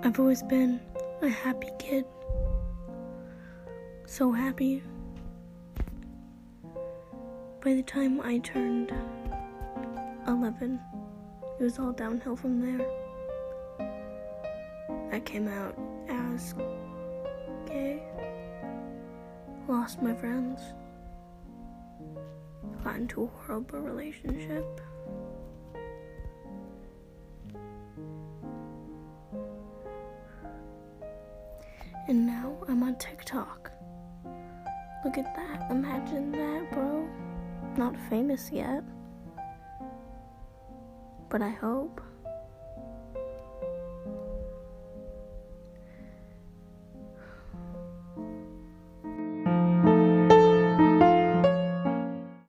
I've always been a happy kid. So happy. By the time I turned 11, it was all downhill from there. I came out as gay, lost my friends, got into a horrible relationship. And now I'm on TikTok. Look at that. Imagine that, bro. Not famous yet. But I hope.